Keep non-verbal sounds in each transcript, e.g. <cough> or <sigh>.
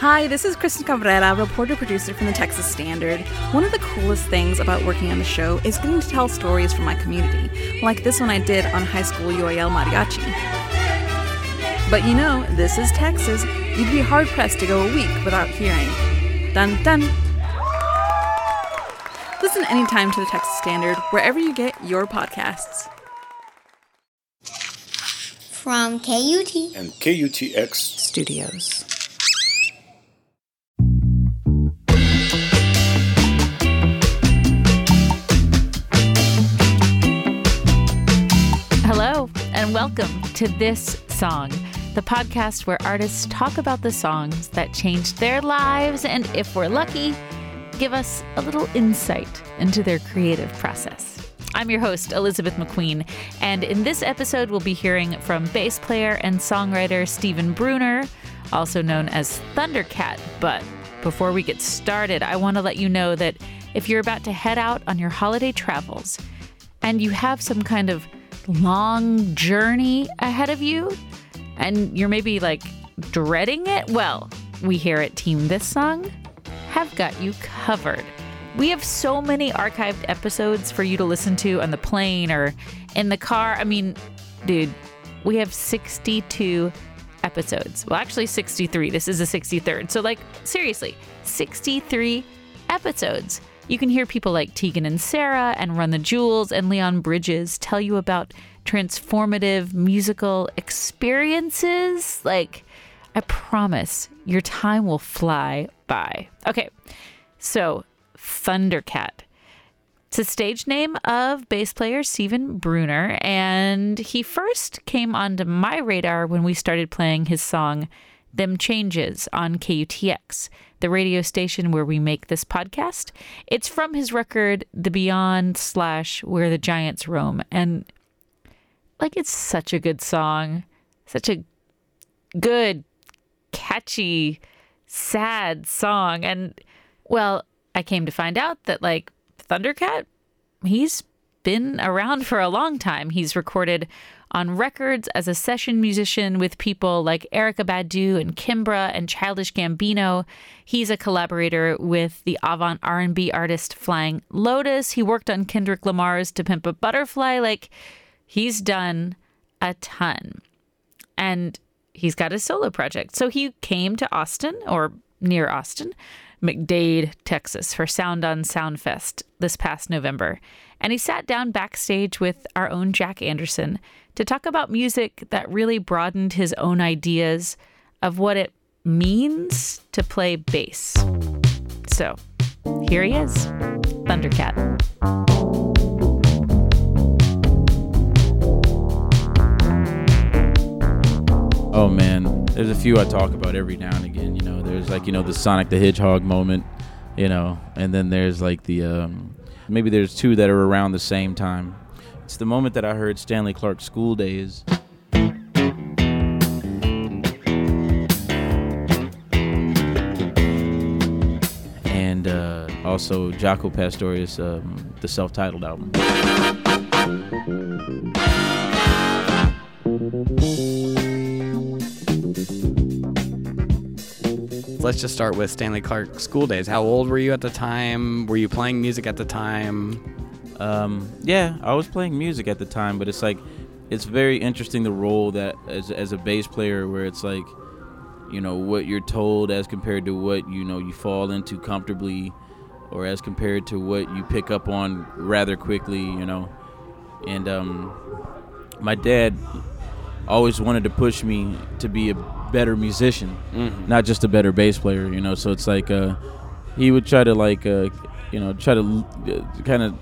Hi, this is Kristen Cabrera, reporter producer from the Texas Standard. One of the coolest things about working on the show is getting to tell stories from my community, like this one I did on high school UIL mariachi. But you know, this is Texas. You'd be hard pressed to go a week without hearing. Dun dun. Listen anytime to the Texas Standard, wherever you get your podcasts. From KUT and KUTX Studios. Welcome to This Song, the podcast where artists talk about the songs that changed their lives and, if we're lucky, give us a little insight into their creative process. I'm your host, Elizabeth McQueen, and in this episode, we'll be hearing from bass player and songwriter Stephen Bruner, also known as Thundercat. But before we get started, I want to let you know that if you're about to head out on your holiday travels and you have some kind of long journey ahead of you, and you're maybe like dreading it, well, we here at Team This Song have got you covered. We have so many archived episodes for you to listen to on the plane or in the car. I mean, dude, we have 62 episodes. Well, actually, 63. This is the 63rd. So, like, seriously, 63 episodes. You can hear people like Tegan and Sara and Run the Jewels and Leon Bridges tell you about transformative musical experiences. Like, I promise your time will fly by. Okay, so Thundercat. It's a stage name of bass player Stephen Bruner, and he first came onto my radar when we started playing his song Them Changes on KUTX, the radio station where we make this podcast. It's from his record The Beyond slash Where the Giants Roam, and like it's such a good song, such a good, catchy, sad song, and well, I came to find out that like Thundercat, he's been around for a long time. He's recorded on records as a session musician with people like Erykah Badu and Kimbra and Childish Gambino. He's a collaborator with the avant R&B artist Flying Lotus. He worked on Kendrick Lamar's To Pimp a Butterfly. Like he's done a ton. And he's got a solo project. So he came to Austin or near Austin McDade, Texas, for Sound on Sound Fest this past November. And he sat down backstage with our own Jack Anderson to talk about music that really broadened his own ideas of what it means to play bass. So here he is Thundercat. Oh man, there's a few I talk about every now and again. You know, there's like you know the Sonic the Hedgehog moment, you know, and then there's like the um, maybe there's two that are around the same time. It's the moment that I heard Stanley Clarke's School Days. And uh, also Jaco Pastorius, um, the self-titled album. Let's just start with Stanley Clarke School Days. How old were you at the time? Were you playing music at the time? Um, yeah, I was playing music at the time, but it's like it's very interesting the role that as as a bass player where it's like you know what you're told as compared to what you know you fall into comfortably or as compared to what you pick up on rather quickly, you know. And um my dad always wanted to push me to be a better musician, mm-hmm. not just a better bass player. You know, so it's like uh, he would try to like uh, you know try to uh, kind of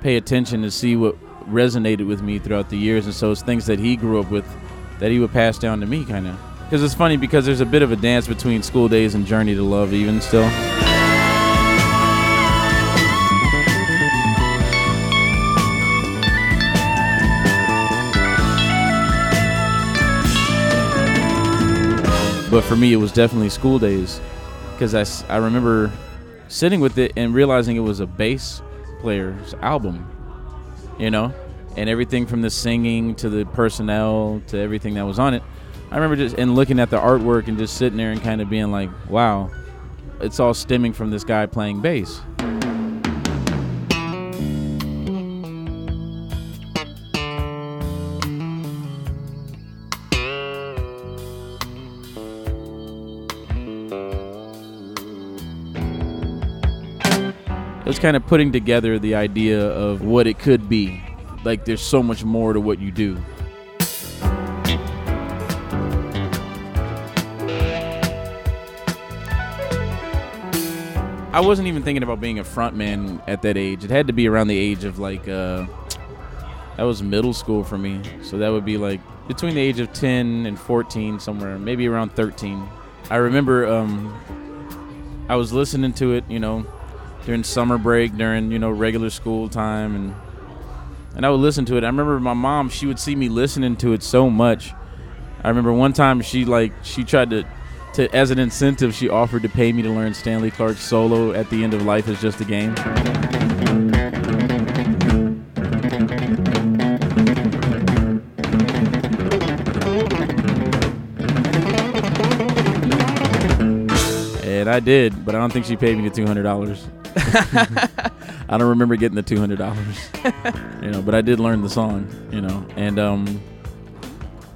pay attention to see what resonated with me throughout the years, and so it's things that he grew up with that he would pass down to me, kind of. Because it's funny because there's a bit of a dance between School Days and Journey to Love, even still. But for me, it was definitely school days because I, I remember sitting with it and realizing it was a bass player's album, you know, and everything from the singing to the personnel to everything that was on it I remember just and looking at the artwork and just sitting there and kind of being like, wow, it's all stemming from this guy playing bass. Kind of putting together the idea of what it could be. Like there's so much more to what you do. I wasn't even thinking about being a frontman at that age. It had to be around the age of like uh that was middle school for me. So that would be like between the age of 10 and 14 somewhere, maybe around 13. I remember um I was listening to it, you know, during summer break, during, you know, regular school time and and I would listen to it. I remember my mom, she would see me listening to it so much. I remember one time she like she tried to to as an incentive she offered to pay me to learn Stanley Clarke's solo at the end of Life is Just a Game. And I did, but I don't think she paid me the two hundred dollars. <laughs> I don't remember getting the two hundred dollars. you know, but I did learn the song, you know, and um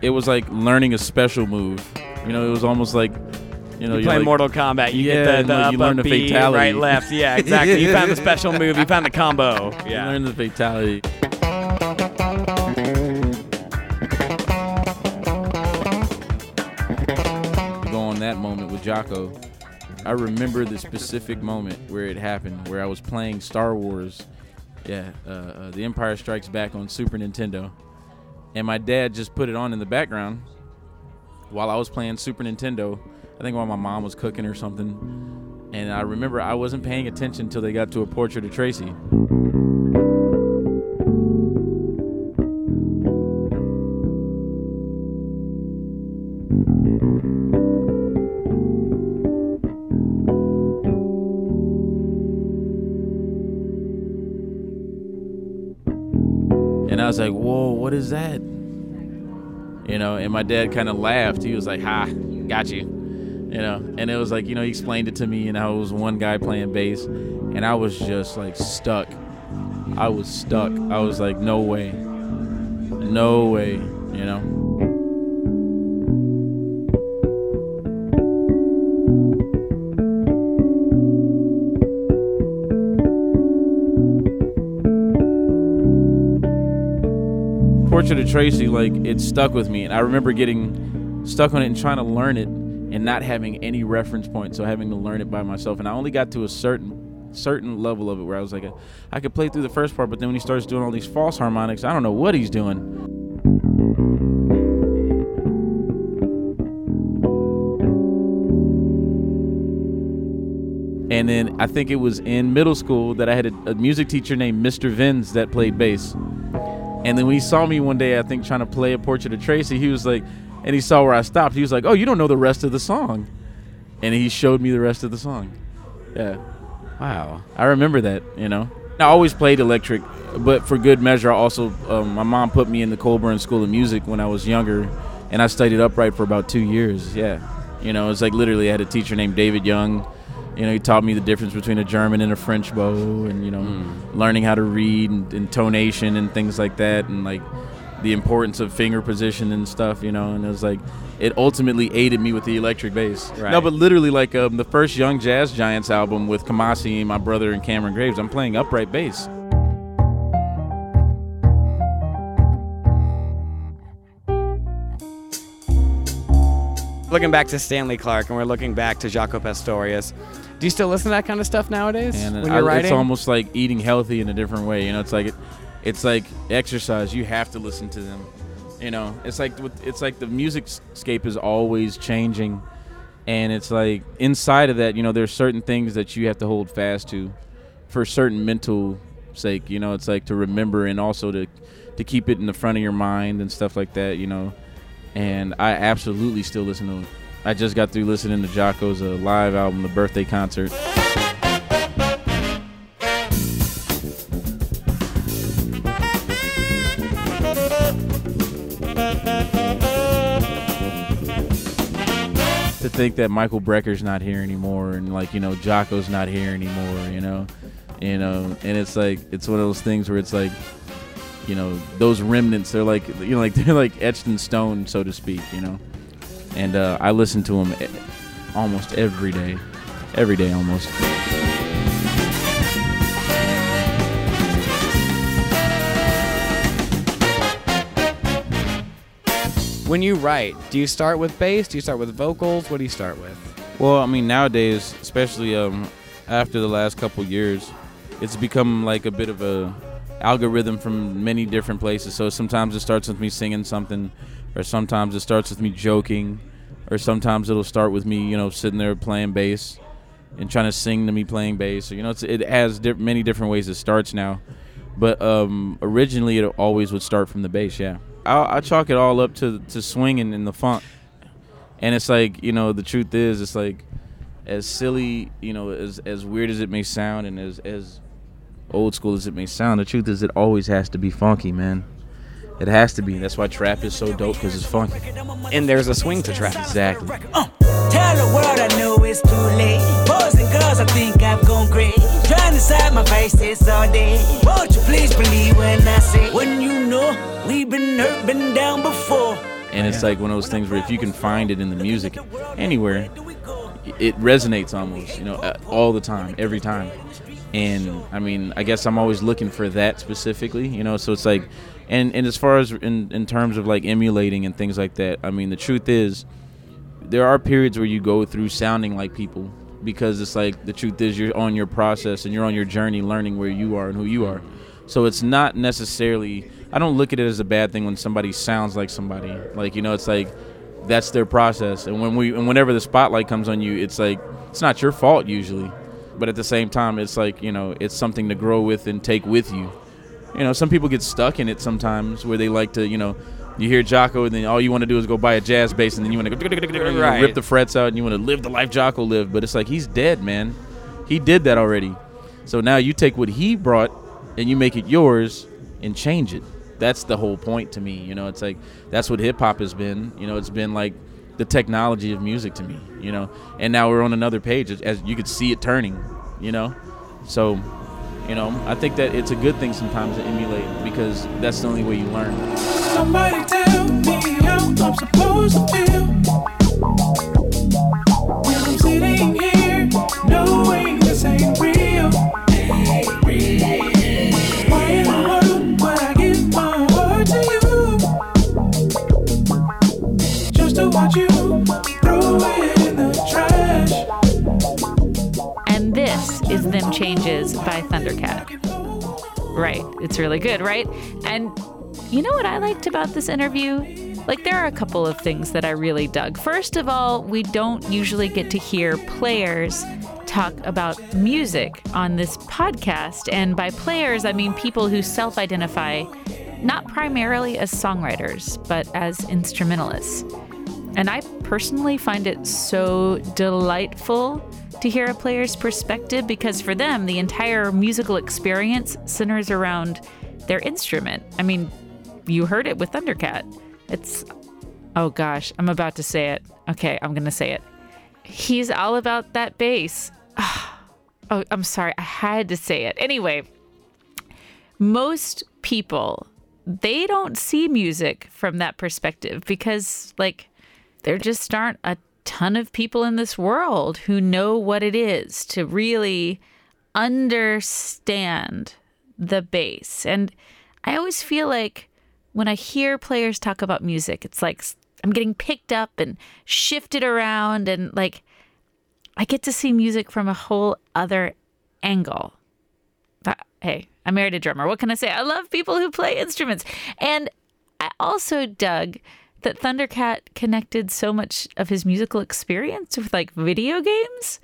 it was like learning a special move. You know, it was almost like you know, You play like- Mortal Kombat, you Yeah, get the, the you up, learn up, the B, fatality. right, left. Yeah, exactly. you found the special move. You found the combo. <laughs> Yeah. You learn the fatality. Go on that moment with Jaco. I remember the specific moment where it happened, where I was playing Star Wars, yeah, uh, uh, The Empire Strikes Back on Super Nintendo, and my dad just put it on in the background while I was playing Super Nintendo. I think while my mom was cooking or something. And I remember I wasn't paying attention until they got to a portrait of Tracy. What is that? You know, and my dad kind of laughed. He was like, ha, got you. You know, and it was like, you know, he explained it to me, and I was one guy playing bass, and I was just like stuck. I was stuck. I was like, no way. No way, you know? Portrait of Tracy, like it stuck with me, and I remember getting stuck on it and trying to learn it, and not having any reference point, so having to learn it by myself. And I only got to a certain certain level of it where I was like, I could play through the first part, but then when he starts doing all these false harmonics, I don't know what he's doing. And then I think it was in middle school that I had a, a music teacher named Mr. Vins that played bass. And then when he saw me one day, I think trying to play a portrait of Tracy, he was like, and he saw where I stopped. He was like, "Oh, you don't know the rest of the song," and he showed me the rest of the song. Yeah, Wow. I remember that. You know, I always played electric, but for good measure, I also um, my mom put me in the Colburn School of Music when I was younger, and I studied upright for about two years. Yeah, you know, it's like literally I had a teacher named David Young. You know, he taught me the difference between a German and a French bow, and you know, learning how to read and, and tonation and things like that, and like the importance of finger position and stuff. You know, and it was like it ultimately aided me with the electric bass. Right. No, but literally like um, the first Young Jazz Giants album with Kamasi, my brother, and Cameron Graves. I'm playing upright bass. Looking back to Stanley Clarke, and we're looking back to Jaco Pastorius. Do you still listen to that kind of stuff nowadays and when I- you're writing? it's almost like eating healthy in a different way. You know, it's like it, it's like exercise. You have to listen to them. You know, it's like with, it's like the music scape is always changing, and it's like inside of that, you know, there's certain things that you have to hold fast to, for certain mental sake. You know, it's like to remember and also to to keep it in the front of your mind and stuff like that. You know, and I absolutely still listen to. I just got through listening to Jaco's uh, live album, The Birthday Concert. To think that Michael Brecker's not here anymore, and like you know, Jaco's not here anymore. You know, you know, and it's like it's one of those things where it's like, you know, those remnants. They're like <laughs> you know, like they're like etched in stone, so to speak. You know, and uh, I listen to them almost every day, every day almost. When you write, do you start with bass? Do you start with vocals? What do you start with? Well, I mean, nowadays, especially um, after the last couple years, it's become like a bit of a algorithm from many different places. So sometimes it starts with me singing something, or sometimes it starts with me joking, or sometimes it'll start with me, you know, sitting there playing bass and trying to sing to me playing bass. Or, you know, it has many different ways it starts now. But um, originally, it always would start from the bass. Yeah, I, I chalk it all up to to swinging and the funk. And it's like you know, the truth is, it's like as silly, you know, as as weird as it may sound, and as as old school as it may sound, the truth is, it always has to be funky, man. It has to be. That's why trap is so dope because it's funky. And there's a swing to trap. Exactly. Uh, tell the world I know it's too late. Boys and girls, I think I've gone great. Trying to side my vices all day. Won't you please believe when I say, when you know we've been hurt, been down before. And it's like one of those things where if you can find it in the music anywhere, it resonates almost, you know, uh, all the time, every time. And I mean, I guess I'm always looking for that specifically, you know. So it's like, and and as far as in in terms of like emulating and things like that, I mean, the truth is, there are periods where you go through sounding like people because it's like the truth is you're on your process and you're on your journey learning where you are and who you are. So it's not necessarily I don't look at it as a bad thing when somebody sounds like somebody. Like, you know, it's like that's their process. And when we and whenever the spotlight comes on you, it's like it's not your fault usually. But at the same time, it's like, you know, it's something to grow with and take with you. You know, some people get stuck in it sometimes where they like to, you know, you hear Jaco and then all you want to do is go buy a jazz bass and then you want to go Right. rip the frets out and you want to live the life Jaco lived. But it's like he's dead, man. He did that already. So now you take what he brought and you make it yours and change it. That's the whole point to me. You know, it's like that's what hip hop has been. You know, it's been like the technology of music to me. You know, and now we're on another page as, you could see it turning. You know, so you know I think that it's a good thing sometimes to emulate because that's the only way you learn. Somebody tell me how I'm supposed to feel is Them Changes by Thundercat. Right. It's really good, right? And you know what I liked about this interview? Like, there are a couple of things that I really dug. First of all, we don't usually get to hear players talk about music on this podcast. And by players, I mean people who self identify not primarily as songwriters, but as instrumentalists. And I personally find it so delightful to hear a player's perspective because for them, the entire musical experience centers around their instrument. I mean, you heard it with Thundercat. It's, oh gosh, I'm about to say it. Okay, I'm going to say it. He's all about that bass. <sighs> Oh, I'm sorry. I had to say it. Anyway, most people, they don't see music from that perspective because, like, there just aren't a ton of people in this world who know what it is to really understand the bass. And I always feel like when I hear players talk about music, it's like I'm getting picked up and shifted around, and like I get to see music from a whole other angle. But, hey, I married a drummer. What can I say? I love people who play instruments. And I also dug that Thundercat connected so much of his musical experience with like video games.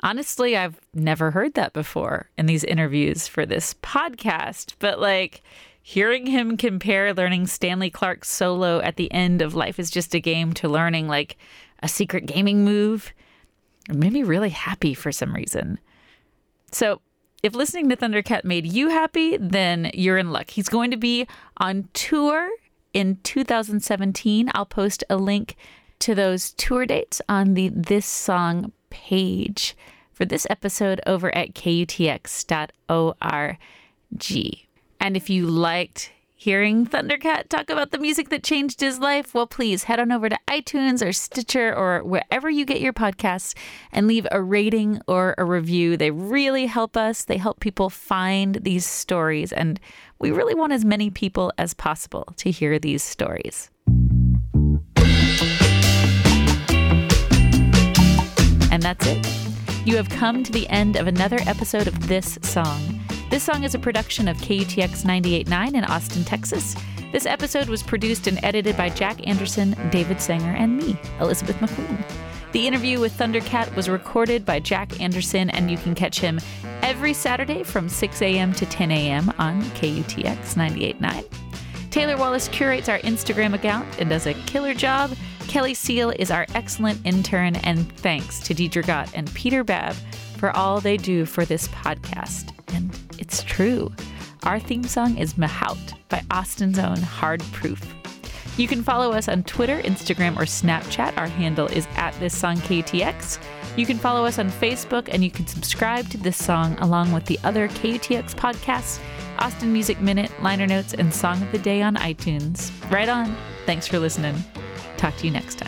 Honestly, I've never heard that before in these interviews for this podcast, but like hearing him compare learning Stanley Clarke's solo at the end of Life is Just a Game to learning like a secret gaming move made me really happy for some reason. So, if listening to Thundercat made you happy, then you're in luck. He's going to be on tour in 2017. I'll post a link to those tour dates on the This Song page for this episode over at kutx.org. And if you liked hearing Thundercat talk about the music that changed his life, well, please head on over to iTunes or Stitcher or wherever you get your podcasts and leave a rating or a review. They really help us. They help people find these stories. And we really want as many people as possible to hear these stories. And that's it. You have come to the end of another episode of This Song. This song is a production of KUTX 98.9 in Austin, Texas. This episode was produced and edited by Jack Anderson, David Sanger, and me, Elizabeth McQueen. The interview with Thundercat was recorded by Jack Anderson, and you can catch him every Saturday from 6 a.m. to 10 a.m. on KUTX 98.9. Taylor Wallace curates our Instagram account and does a killer job. Kelly Seal is our excellent intern, and thanks to Deidre Gott and Peter Babb for all they do for this podcast. And it's true. Our theme song is Mahout by Austin's own Hard Proof. You can follow us on Twitter, Instagram, or Snapchat. Our handle is at this song KTX. You can follow us on Facebook and you can subscribe to this song along with the other KUTX podcasts, Austin Music Minute, liner notes, and Song of the Day on iTunes. Right on. Thanks for listening. Talk to you next time.